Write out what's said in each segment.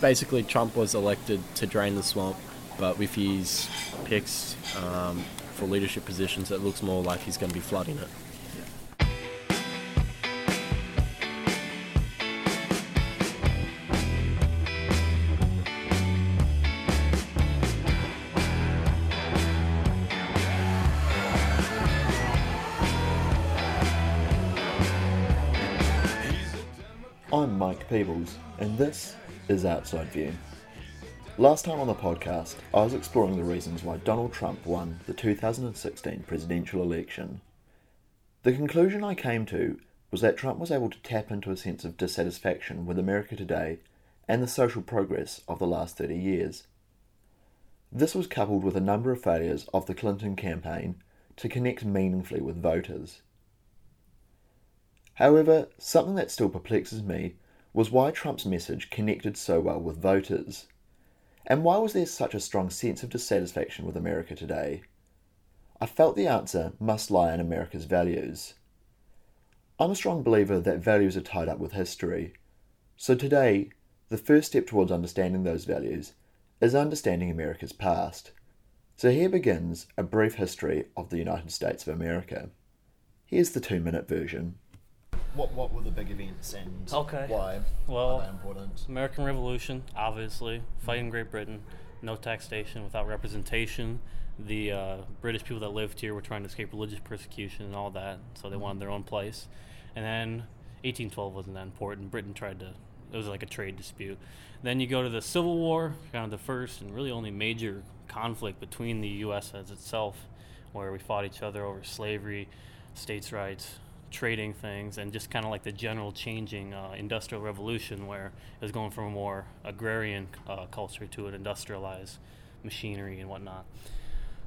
basically, Trump was elected to drain the swamp, but with his picks um, for leadership positions, it looks more like he's going to be flooding it. I'm Mike Peebles, and this is Outside View. Last time on the podcast, I was exploring the reasons why Donald Trump won the 2016 presidential election. The conclusion I came to was that Trump was able to tap into a sense of dissatisfaction with America today and the social progress of the last 30 years. This was coupled with a number of failures of the Clinton campaign to connect meaningfully with voters. However, something that still perplexes me was why Trump's message connected so well with voters. And why was there such a strong sense of dissatisfaction with America today? I felt the answer must lie in America's values. I'm a strong believer that values are tied up with history. So today, the first step towards understanding those values is understanding America's past. So here begins a brief history of the United States of America. Here's the two minute version. What what were the big events and Okay. why Well- are they important? American Revolution, obviously, fighting Great Britain, no taxation without representation. The uh, British people that lived here were trying to escape religious persecution and all that, so they wanted their own place. And then 1812 wasn't that important. Britain tried to, it was like a trade dispute. Then you go to the Civil War, kind of the first and really only major conflict between the U.S. as itself, where we fought each other over slavery, states' rights, trading things, and just kind of like the general changing uh, industrial revolution, where it was going from a more agrarian uh, culture to an industrialized machinery and whatnot.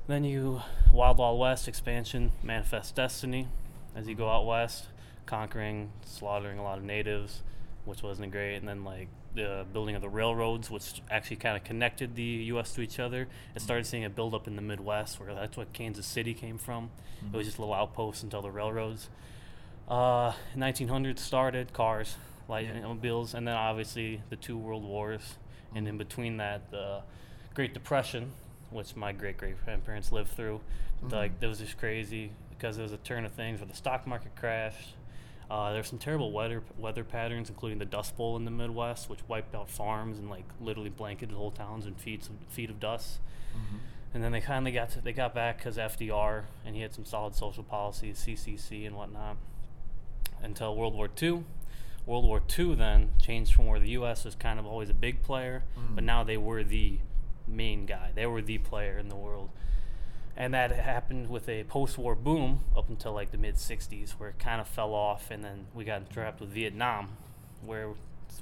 Then you Wild Wild West expansion, Manifest Destiny, as you go out west, conquering, slaughtering a lot of natives, which wasn't great. And then like the building of the railroads, which actually kind of connected the U.S. to each other. It started seeing a buildup in the Midwest, where that's what Kansas City came from. It was just little outposts until the railroads. Uh, 1900s started cars, light automobiles, and then obviously the two world wars, and in between that the Great Depression, which my great great grandparents lived through. Like it was just crazy because there was a turn of things where the stock market crashed. Uh, there were some terrible weather weather patterns, including the Dust Bowl in the Midwest, which wiped out farms and like literally blanketed whole towns in feet of, feet of dust. And then they finally got to, they got back because FDR and he had some solid social policies, CCC and whatnot until World War II. World War II then changed from where the U.S. was kind of always a big player, but mm. now they were the main guy. They were the player in the world. And that happened with a post war boom up until like the mid 60s, where it kind of fell off, and then we got trapped with Vietnam, where,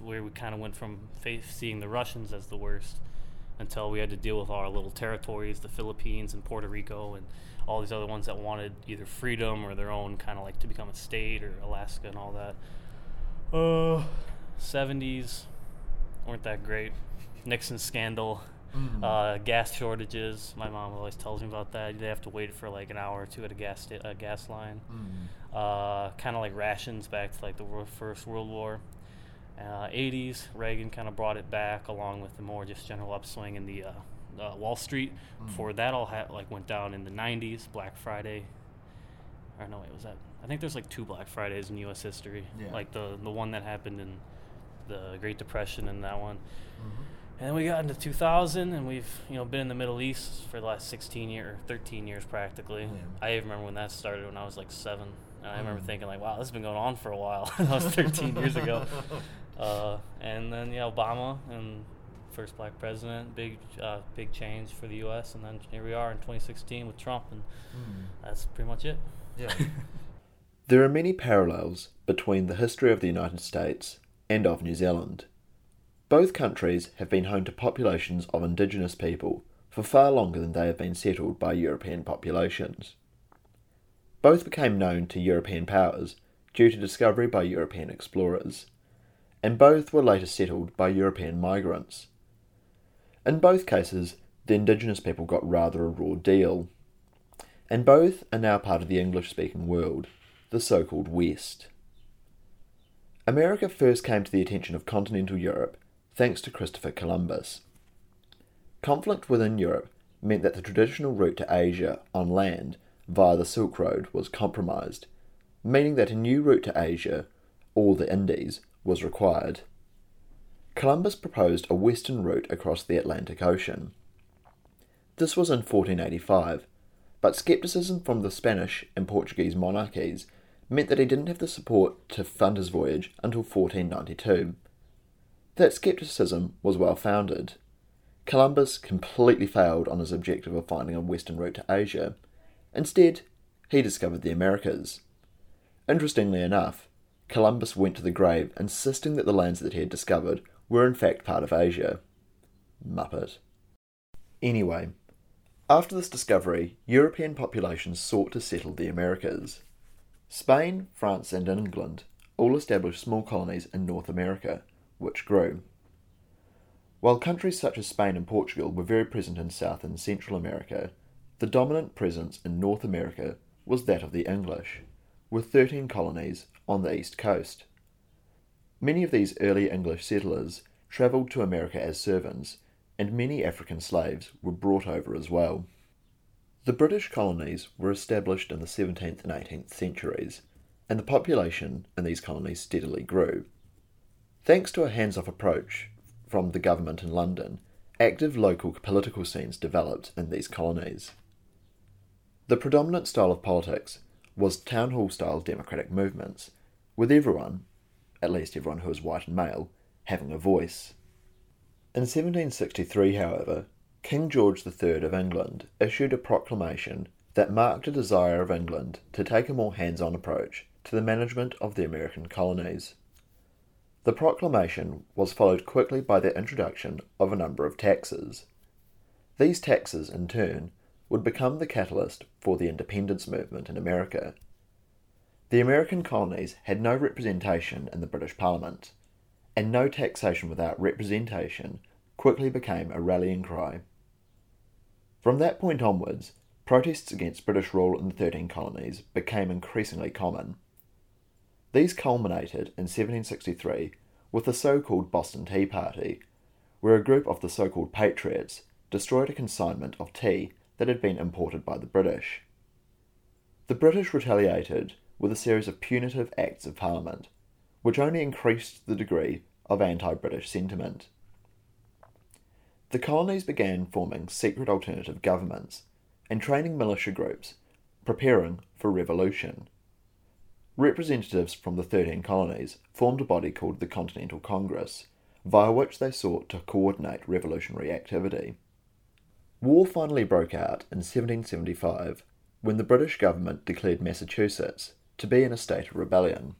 where we kind of went from seeing the Russians as the worst until we had to deal with our little territories, the Philippines and Puerto Rico, and all these other ones that wanted either freedom or their own kind of like to become a state or Alaska and all that. Uh, 70s weren't that great. Nixon scandal, uh, gas shortages. My mom always tells me about that. They have to wait for like an hour or two at a gas sta- a gas line. Uh, kind of like rations back to like the First World War. Uh, 80s, Reagan kind of brought it back along with the more just general upswing in the uh, uh, Wall Street. Before that all ha- like went down in the 90s, Black Friday. Or no, wait, was that? I think there's like two Black Fridays in U.S. history. Yeah. Like the the one that happened in the Great Depression and that one. Mhm. And then we got into 2000, and we've you know been in the Middle East for the last 16 years, 13 years practically. Yeah. I even remember when that started when I was like seven, and I remember Mm. thinking like, wow, this has been going on for a while. that was 13 years ago. Uh, and then yeah, Obama and first black president, big uh, big change for the U.S. And then here we are in 2016 with Trump, and that's pretty much it. Yeah. There are many parallels between the history of the United States and of New Zealand. Both countries have been home to populations of indigenous people for far longer than they have been settled by European populations. Both became known to European powers due to discovery by European explorers, and both were later settled by European migrants. In both cases, the indigenous people got rather a raw deal, and both are now part of the English speaking world, the so called West. America first came to the attention of continental Europe thanks to Christopher Columbus. Conflict within Europe meant that the traditional route to Asia on land via the Silk Road was compromised, meaning that a new route to Asia, or the Indies, was required. Columbus proposed a western route across the Atlantic Ocean. This was in 1485, but skepticism from the Spanish and Portuguese monarchies meant that he didn't have the support to fund his voyage until 1492. That skepticism was well founded. Columbus completely failed on his objective of finding a western route to Asia. Instead, he discovered the Americas. Interestingly enough, Columbus went to the grave insisting that the lands that he had discovered were in fact part of Asia. Muppet. Anyway, after this discovery, European populations sought to settle the Americas. Spain, France, and England all established small colonies in North America, which grew. While countries such as Spain and Portugal were very present in South and Central America, the dominant presence in North America was that of the English, with 13 colonies on the east coast. Many of these early English settlers travelled to America as servants, and many African slaves were brought over as well. The British colonies were established in the 17th and 18th centuries, and the population in these colonies steadily grew. Thanks to a hands off approach from the government in London, active local political scenes developed in these colonies. The predominant style of politics was town hall style democratic movements, with everyone, at least everyone who was white and male, having a voice. In 1763, however, King George III of England issued a proclamation that marked a desire of England to take a more hands on approach to the management of the American colonies. The proclamation was followed quickly by the introduction of a number of taxes. These taxes, in turn, would become the catalyst for the independence movement in America. The American colonies had no representation in the British Parliament, and no taxation without representation quickly became a rallying cry. From that point onwards, protests against British rule in the Thirteen Colonies became increasingly common. These culminated in 1763 with the so called Boston Tea Party, where a group of the so called Patriots destroyed a consignment of tea that had been imported by the British. The British retaliated with a series of punitive acts of Parliament, which only increased the degree of anti British sentiment. The colonies began forming secret alternative governments and training militia groups, preparing for revolution. Representatives from the 13 colonies formed a body called the Continental Congress, via which they sought to coordinate revolutionary activity. War finally broke out in 1775 when the British government declared Massachusetts to be in a state of rebellion.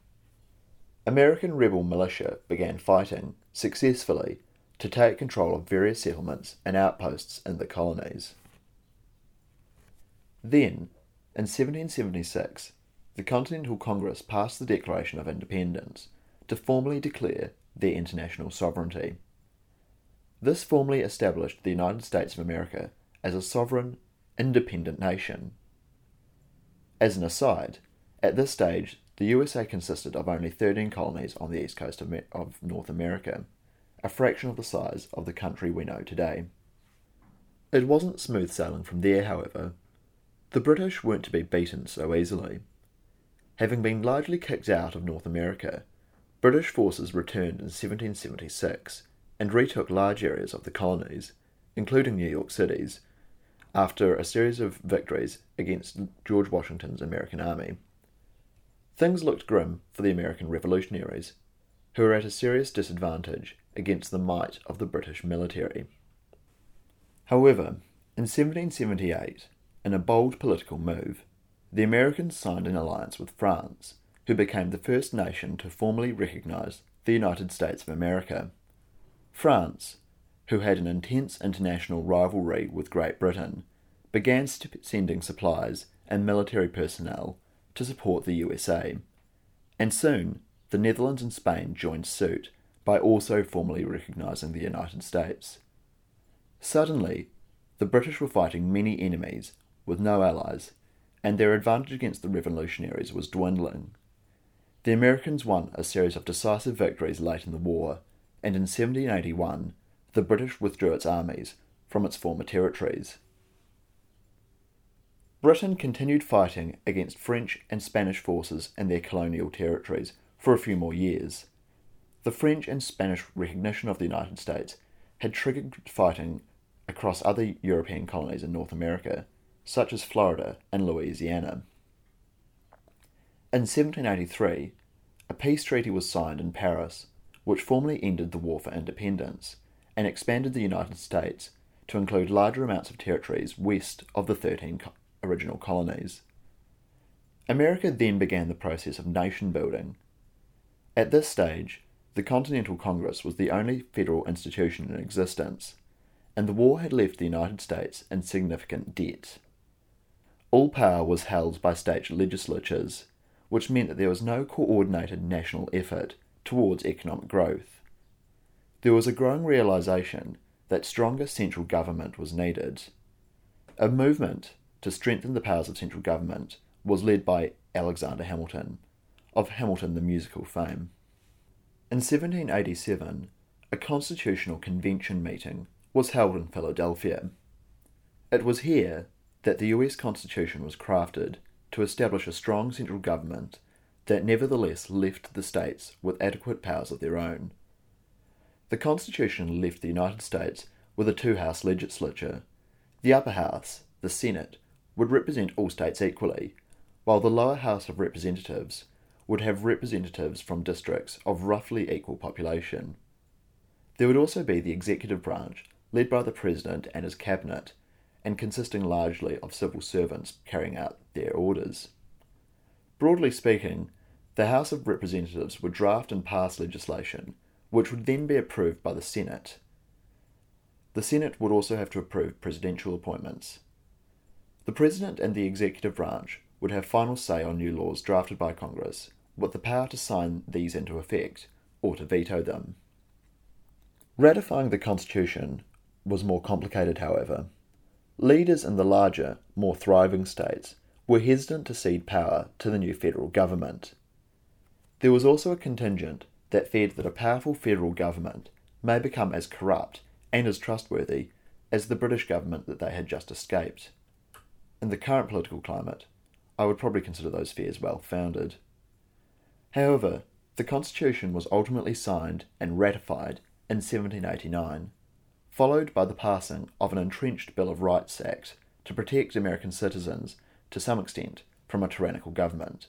American rebel militia began fighting, successfully, to take control of various settlements and outposts in the colonies. Then, in 1776, the Continental Congress passed the Declaration of Independence to formally declare their international sovereignty. This formally established the United States of America as a sovereign, independent nation. As an aside, at this stage, the USA consisted of only 13 colonies on the east coast of, of North America, a fraction of the size of the country we know today. It wasn't smooth sailing from there, however. The British weren't to be beaten so easily. Having been largely kicked out of North America, British forces returned in 1776 and retook large areas of the colonies, including New York City's, after a series of victories against George Washington's American army. Things looked grim for the American revolutionaries, who were at a serious disadvantage against the might of the British military. However, in 1778, in a bold political move, the Americans signed an alliance with France, who became the first nation to formally recognize the United States of America. France, who had an intense international rivalry with Great Britain, began sending supplies and military personnel to support the USA, and soon the Netherlands and Spain joined suit by also formally recognising the United States. Suddenly, the British were fighting many enemies with no allies, and their advantage against the revolutionaries was dwindling. The Americans won a series of decisive victories late in the war, and in 1781 the British withdrew its armies from its former territories. Britain continued fighting against French and Spanish forces in their colonial territories for a few more years. The French and Spanish recognition of the United States had triggered fighting across other European colonies in North America, such as Florida and Louisiana. In 1783, a peace treaty was signed in Paris, which formally ended the war for independence and expanded the United States to include larger amounts of territories west of the 13 original colonies. America then began the process of nation building. At this stage, the Continental Congress was the only federal institution in existence, and the war had left the United States in significant debt. All power was held by state legislatures, which meant that there was no coordinated national effort towards economic growth. There was a growing realization that stronger central government was needed. A movement to strengthen the powers of central government was led by Alexander Hamilton, of Hamilton the Musical fame. In 1787, a constitutional convention meeting was held in Philadelphia. It was here that the US Constitution was crafted to establish a strong central government that nevertheless left the states with adequate powers of their own. The Constitution left the United States with a two house legislature. The upper house, the Senate, would represent all states equally, while the lower House of Representatives would have representatives from districts of roughly equal population. There would also be the executive branch, led by the President and his cabinet, and consisting largely of civil servants carrying out their orders. Broadly speaking, the House of Representatives would draft and pass legislation, which would then be approved by the Senate. The Senate would also have to approve presidential appointments. The President and the executive branch would have final say on new laws drafted by Congress, with the power to sign these into effect or to veto them. Ratifying the Constitution was more complicated, however. Leaders in the larger, more thriving states were hesitant to cede power to the new federal government. There was also a contingent that feared that a powerful federal government may become as corrupt and as trustworthy as the British government that they had just escaped. In the current political climate, I would probably consider those fears well founded. However, the Constitution was ultimately signed and ratified in 1789, followed by the passing of an entrenched Bill of Rights Act to protect American citizens, to some extent, from a tyrannical government.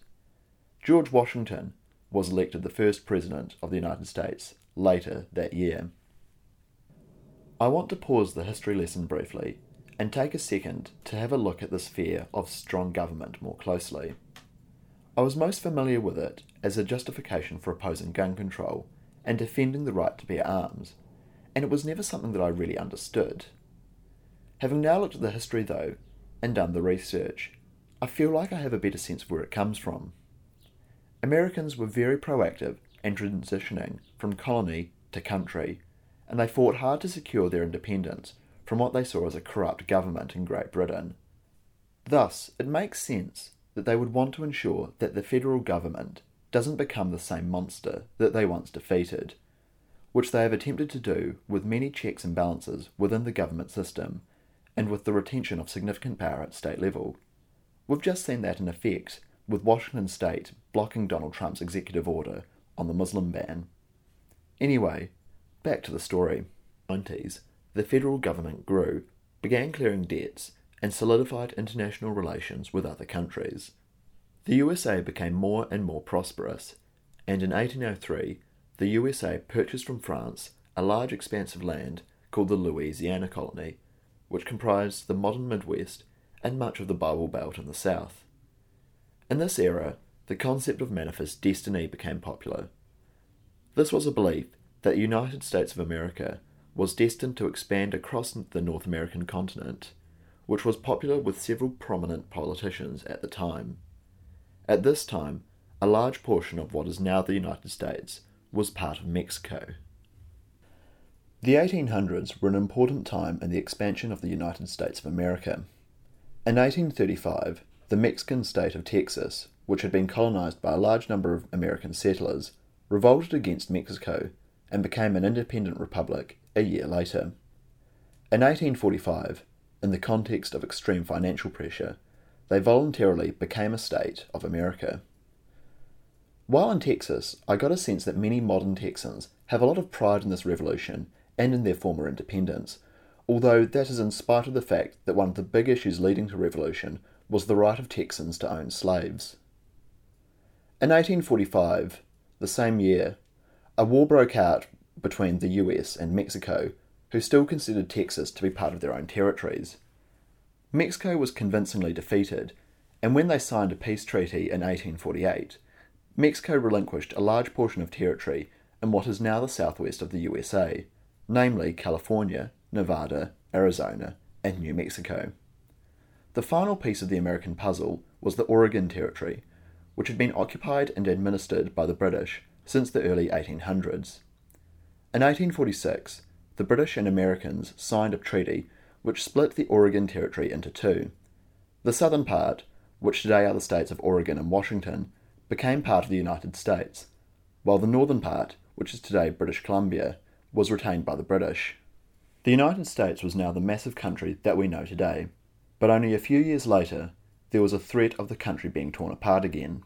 George Washington was elected the first President of the United States later that year. I want to pause the history lesson briefly and take a second to have a look at this fear of strong government more closely. I was most familiar with it as a justification for opposing gun control and defending the right to bear arms, and it was never something that I really understood. Having now looked at the history, though, and done the research, I feel like I have a better sense of where it comes from. Americans were very proactive in transitioning from colony to country, and they fought hard to secure their independence from what they saw as a corrupt government in Great Britain. Thus, it makes sense that they would want to ensure that the federal government doesn't become the same monster that they once defeated, which they have attempted to do with many checks and balances within the government system and with the retention of significant power at state level. We've just seen that in effect with Washington state blocking Donald Trump's executive order on the Muslim ban. Anyway, back to the story. 90s the federal government grew, began clearing debts, and solidified international relations with other countries. The USA became more and more prosperous, and in 1803 the USA purchased from France a large expanse of land called the Louisiana Colony, which comprised the modern Midwest and much of the Bible Belt in the South. In this era, the concept of manifest destiny became popular. This was a belief that the United States of America was destined to expand across the North American continent, which was popular with several prominent politicians at the time. At this time, a large portion of what is now the United States was part of Mexico. The 1800s were an important time in the expansion of the United States of America. In 1835, the Mexican state of Texas, which had been colonized by a large number of American settlers, revolted against Mexico and became an independent republic a year later. In 1845, in the context of extreme financial pressure, they voluntarily became a state of America. While in Texas, I got a sense that many modern Texans have a lot of pride in this revolution and in their former independence, although that is in spite of the fact that one of the big issues leading to revolution was the right of Texans to own slaves. In 1845, the same year, a war broke out between the US and Mexico, who still considered Texas to be part of their own territories. Mexico was convincingly defeated, and when they signed a peace treaty in 1848, Mexico relinquished a large portion of territory in what is now the southwest of the USA, namely California, Nevada, Arizona, and New Mexico. The final piece of the American puzzle was the Oregon Territory, which had been occupied and administered by the British since the early 1800s. In 1846, the British and Americans signed a treaty which split the Oregon Territory into two. The southern part, which today are the states of Oregon and Washington, became part of the United States, while the northern part, which is today British Columbia, was retained by the British. The United States was now the massive country that we know today, but only a few years later, there was a threat of the country being torn apart again.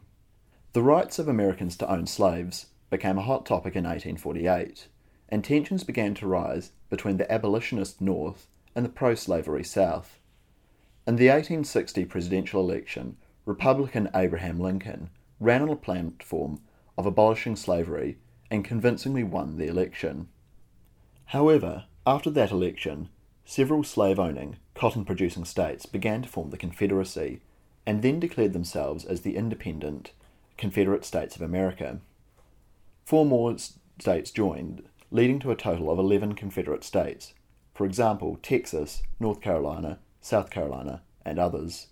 The rights of Americans to own slaves became a hot topic in 1848, and tensions began to rise between the abolitionist North and the pro slavery South. In the 1860 presidential election, Republican Abraham Lincoln ran on a platform of abolishing slavery and convincingly won the election. However, after that election, several slave owning, cotton producing states began to form the Confederacy and then declared themselves as the independent Confederate States of America. Four more states joined, leading to a total of 11 Confederate states, for example, Texas, North Carolina, South Carolina, and others.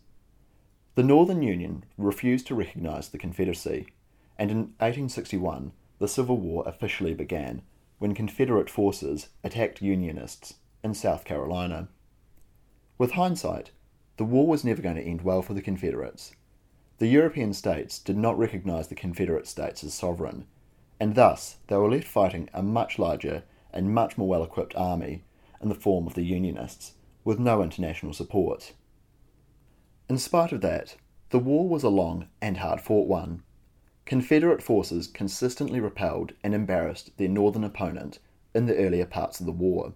The Northern Union refused to recognize the Confederacy, and in 1861 the Civil War officially began when Confederate forces attacked Unionists in South Carolina. With hindsight, the war was never going to end well for the Confederates. The European states did not recognize the Confederate states as sovereign and thus they were left fighting a much larger and much more well equipped army in the form of the Unionists, with no international support. In spite of that, the war was a long and hard fought one. Confederate forces consistently repelled and embarrassed their northern opponent in the earlier parts of the war.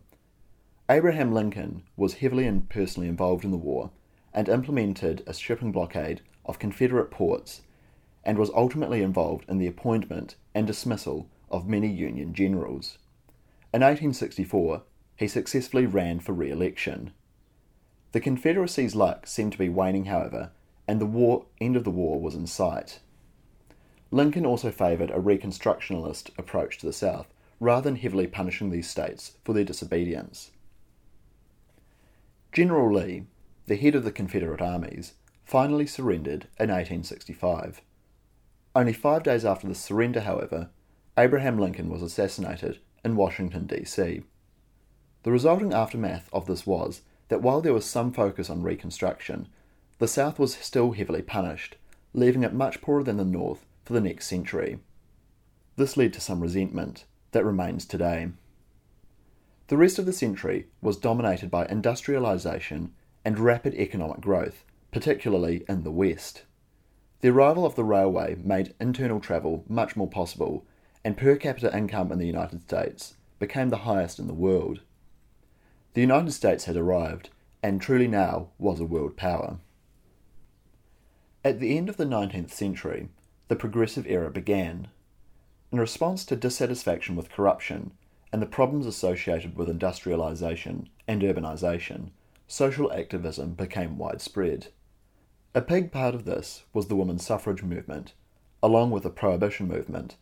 Abraham Lincoln was heavily and personally involved in the war and implemented a shipping blockade of Confederate ports and was ultimately involved in the appointment and dismissal of many Union generals. In 1864, he successfully ran for re election. The Confederacy's luck seemed to be waning, however, and the war, end of the war was in sight. Lincoln also favoured a Reconstructionist approach to the South, rather than heavily punishing these states for their disobedience. General Lee, the head of the Confederate armies, finally surrendered in 1865. Only five days after the surrender, however, Abraham Lincoln was assassinated in Washington, D.C. The resulting aftermath of this was that while there was some focus on Reconstruction, the South was still heavily punished, leaving it much poorer than the North for the next century. This led to some resentment that remains today. The rest of the century was dominated by industrialization and rapid economic growth, particularly in the West. The arrival of the railway made internal travel much more possible, and per capita income in the United States became the highest in the world. The United States had arrived, and truly now was a world power. At the end of the 19th century, the Progressive Era began. In response to dissatisfaction with corruption and the problems associated with industrialization and urbanization, social activism became widespread. A big part of this was the women's suffrage movement, along with the prohibition movement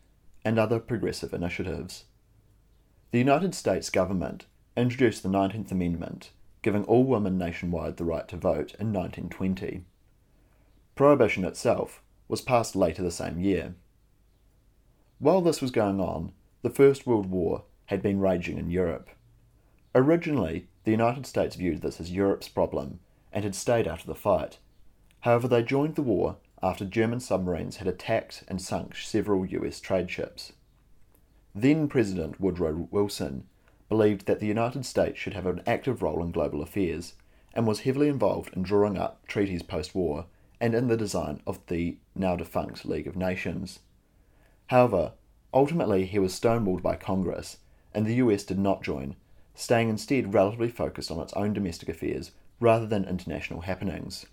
and other progressive initiatives. The United States government introduced the 19th Amendment, giving all women nationwide the right to vote in 1920. Prohibition itself was passed later the same year. While this was going on, the First World War had been raging in Europe. Originally, the United States viewed this as Europe's problem and had stayed out of the fight However, they joined the war after German submarines had attacked and sunk several US trade ships. then President Woodrow Wilson believed that the United States should have an active role in global affairs and was heavily involved in drawing up treaties post war and in the design of the now defunct League of Nations. However, ultimately he was stonewalled by Congress, and the US did not join, staying instead relatively focused on its own domestic affairs rather than international happenings.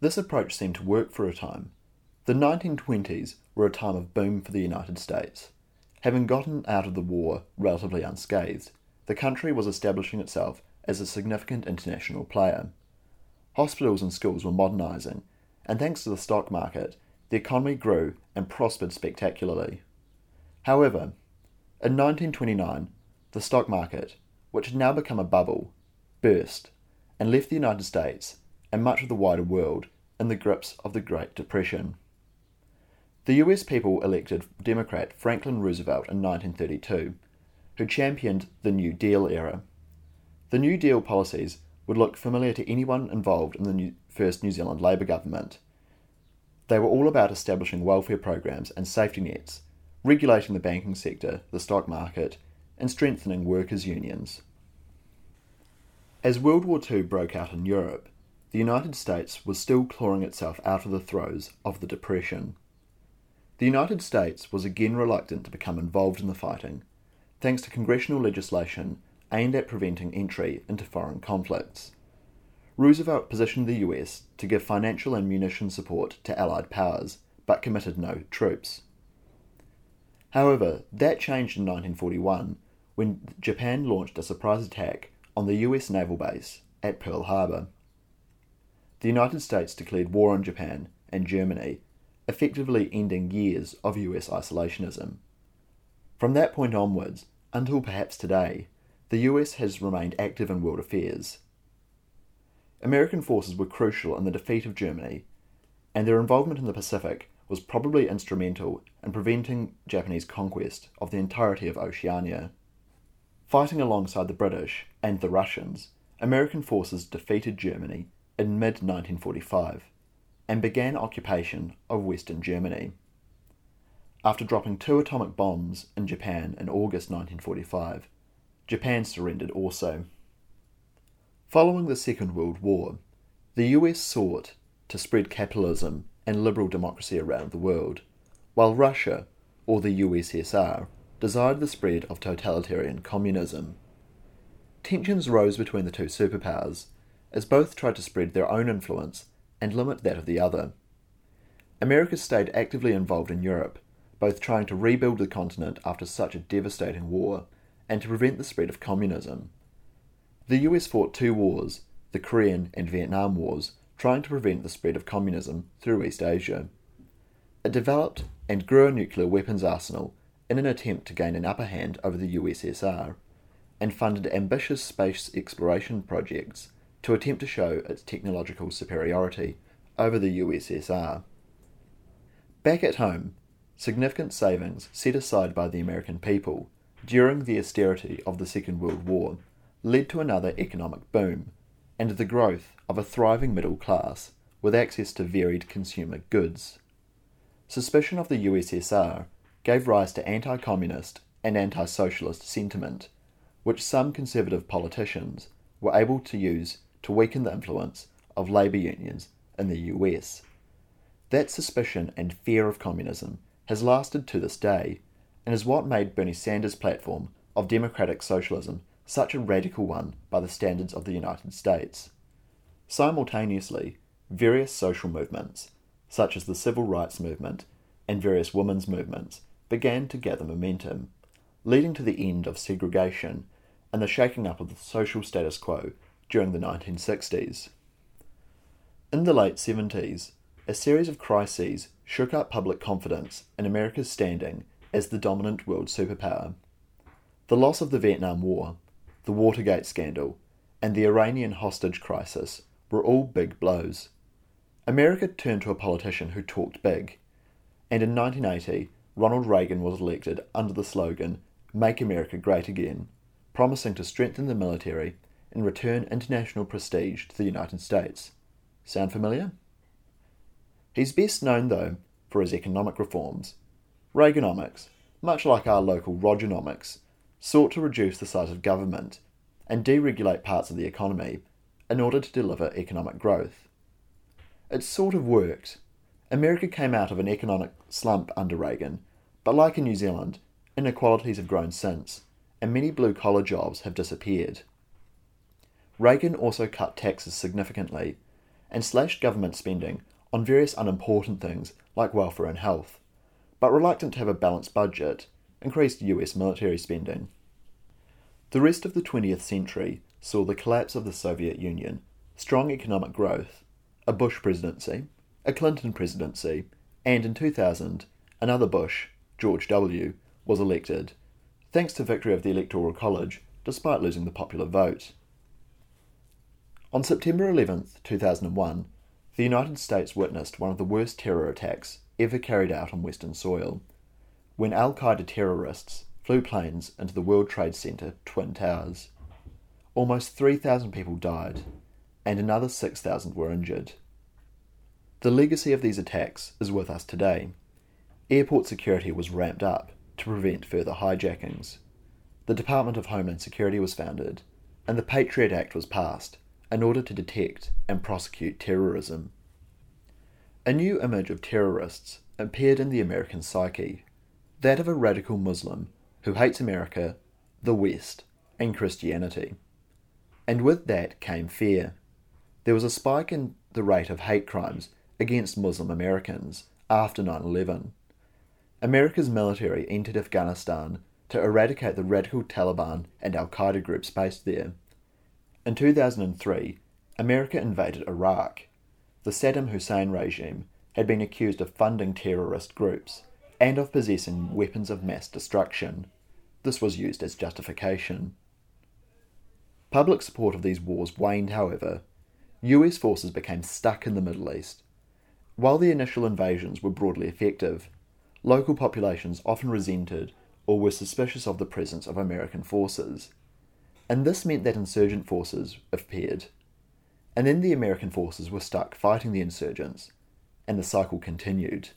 This approach seemed to work for a time. The 1920s were a time of boom for the United States. Having gotten out of the war relatively unscathed, the country was establishing itself as a significant international player. Hospitals and schools were modernising, and thanks to the stock market, the economy grew and prospered spectacularly. However, in 1929, the stock market, which had now become a bubble, burst and left the United States and much of the wider world in the grips of the Great Depression. The US people elected Democrat Franklin Roosevelt in 1932, who championed the New Deal era. The New Deal policies would look familiar to anyone involved in the new, first New Zealand Labour government. They were all about establishing welfare programs and safety nets, regulating the banking sector, the stock market, and strengthening workers' unions. As World War II broke out in Europe, the United States was still clawing itself out of the throes of the Depression. The United States was again reluctant to become involved in the fighting, thanks to congressional legislation aimed at preventing entry into foreign conflicts. Roosevelt positioned the US to give financial and munition support to Allied powers, but committed no troops. However, that changed in 1941 when Japan launched a surprise attack on the US naval base at Pearl Harbor. The United States declared war on Japan and Germany, effectively ending years of US isolationism. From that point onwards, until perhaps today, the US has remained active in world affairs. American forces were crucial in the defeat of Germany, and their involvement in the Pacific was probably instrumental in preventing Japanese conquest of the entirety of Oceania. Fighting alongside the British and the Russians, American forces defeated Germany in mid 1945 and began occupation of Western Germany. After dropping two atomic bombs in Japan in August 1945, Japan surrendered also. Following the Second World War, the US sought to spread capitalism and liberal democracy around the world, while Russia, or the USSR, desired the spread of totalitarian communism. Tensions rose between the two superpowers, as both tried to spread their own influence and limit that of the other. America stayed actively involved in Europe, both trying to rebuild the continent after such a devastating war and to prevent the spread of communism. The US fought two wars, the Korean and Vietnam Wars, trying to prevent the spread of communism through East Asia. It developed and grew a nuclear weapons arsenal in an attempt to gain an upper hand over the USSR, and funded ambitious space exploration projects to attempt to show its technological superiority over the USSR. Back at home, significant savings set aside by the American people during the austerity of the Second World War led to another economic boom and the growth of a thriving middle class with access to varied consumer goods. Suspicion of the USSR gave rise to anti communist and anti socialist sentiment, which some conservative politicians were able to use to weaken the influence of labour unions in the US. That suspicion and fear of communism has lasted to this day and is what made Bernie Sanders' platform of democratic socialism such a radical one by the standards of the United States. Simultaneously, various social movements, such as the civil rights movement and various women's movements, began to gather momentum, leading to the end of segregation and the shaking up of the social status quo during the 1960s. In the late 70s, a series of crises shook up public confidence in America's standing as the dominant world superpower. The loss of the Vietnam War, the Watergate scandal, and the Iranian hostage crisis were all big blows. America turned to a politician who talked big, and in 1980, Ronald Reagan was elected under the slogan Make America Great Again, promising to strengthen the military and return international prestige to the United States. Sound familiar? He's best known, though, for his economic reforms. Reaganomics, much like our local Rogernomics, sought to reduce the size of government and deregulate parts of the economy in order to deliver economic growth. It sort of worked. America came out of an economic slump under Reagan, but like in New Zealand, inequalities have grown since, and many blue collar jobs have disappeared. Reagan also cut taxes significantly and slashed government spending on various unimportant things like welfare and health, but reluctant to have a balanced budget, increased US military spending. The rest of the 20th century saw the collapse of the Soviet Union, strong economic growth, a Bush presidency, a Clinton presidency, and in 2000, another Bush, George W., was elected, thanks to victory of the Electoral College despite losing the popular vote. On September 11, 2001, the United States witnessed one of the worst terror attacks ever carried out on Western soil, when Al Qaeda terrorists flew planes into the World Trade Center Twin Towers. Almost 3,000 people died, and another 6,000 were injured. The legacy of these attacks is with us today. Airport security was ramped up to prevent further hijackings. The Department of Homeland Security was founded, and the Patriot Act was passed in order to detect and prosecute terrorism. A new image of terrorists appeared in the American psyche that of a radical Muslim who hates America, the West, and Christianity. And with that came fear. There was a spike in the rate of hate crimes against Muslim Americans after 9 11. America's military entered Afghanistan to eradicate the radical Taliban and Al Qaeda groups based there. In 2003, America invaded Iraq. The Saddam Hussein regime had been accused of funding terrorist groups and of possessing weapons of mass destruction. This was used as justification. Public support of these wars waned, however. US forces became stuck in the Middle East. While the initial invasions were broadly effective, local populations often resented or were suspicious of the presence of American forces. And this meant that insurgent forces appeared. And then the American forces were stuck fighting the insurgents, and the cycle continued.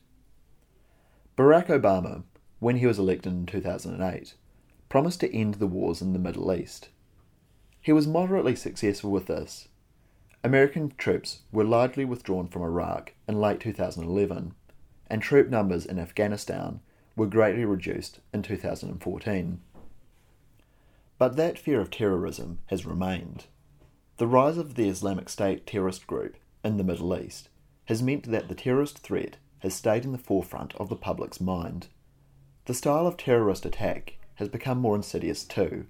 Barack Obama, when he was elected in 2008, promised to end the wars in the Middle East. He was moderately successful with this. American troops were largely withdrawn from Iraq in late 2011, and troop numbers in Afghanistan were greatly reduced in 2014. But that fear of terrorism has remained. The rise of the Islamic State terrorist group in the Middle East has meant that the terrorist threat has stayed in the forefront of the public's mind. The style of terrorist attack has become more insidious too,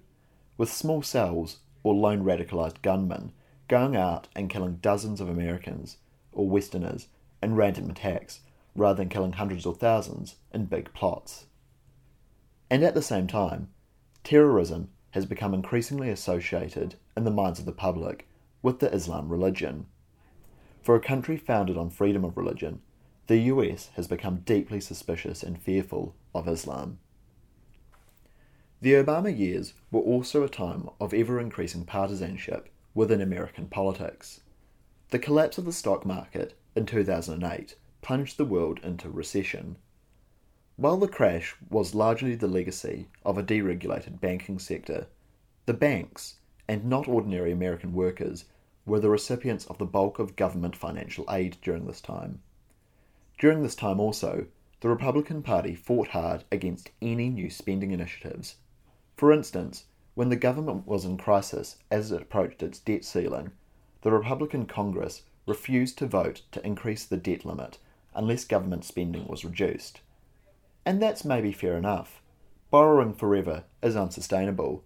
with small cells or lone radicalized gunmen going out and killing dozens of Americans or Westerners in random attacks rather than killing hundreds or thousands in big plots. And at the same time, terrorism has become increasingly associated in the minds of the public with the Islam religion. For a country founded on freedom of religion, the US has become deeply suspicious and fearful of Islam. The Obama years were also a time of ever increasing partisanship within American politics. The collapse of the stock market in 2008 plunged the world into recession. While the crash was largely the legacy of a deregulated banking sector, the banks, and not ordinary American workers, were the recipients of the bulk of government financial aid during this time. During this time also, the Republican Party fought hard against any new spending initiatives. For instance, when the government was in crisis as it approached its debt ceiling, the Republican Congress refused to vote to increase the debt limit unless government spending was reduced. And that's maybe fair enough. Borrowing forever is unsustainable.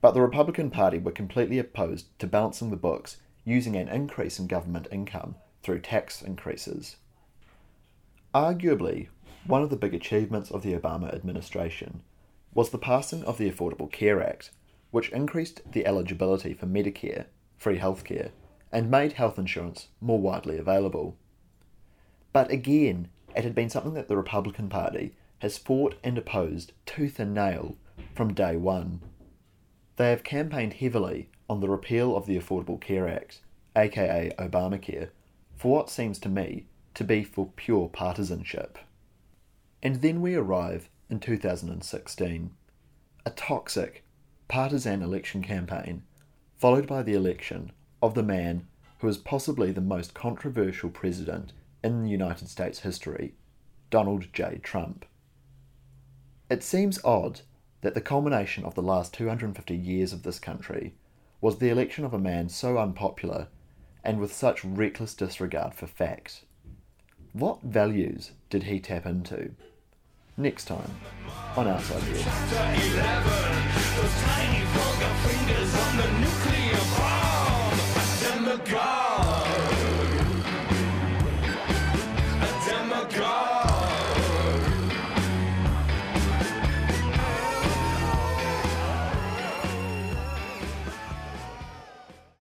But the Republican Party were completely opposed to balancing the books using an increase in government income through tax increases. Arguably, one of the big achievements of the Obama administration was the passing of the Affordable Care Act, which increased the eligibility for Medicare, free healthcare, and made health insurance more widely available. But again, it had been something that the Republican Party has fought and opposed tooth and nail from day one. They have campaigned heavily on the repeal of the Affordable Care Act, aka Obamacare, for what seems to me to be for pure partisanship. And then we arrive in 2016. A toxic, partisan election campaign, followed by the election of the man who is possibly the most controversial president in the United States history, Donald J. Trump. It seems odd that the culmination of the last 250 years of this country was the election of a man so unpopular and with such reckless disregard for facts. What values did he tap into? Next time on Outside Edge.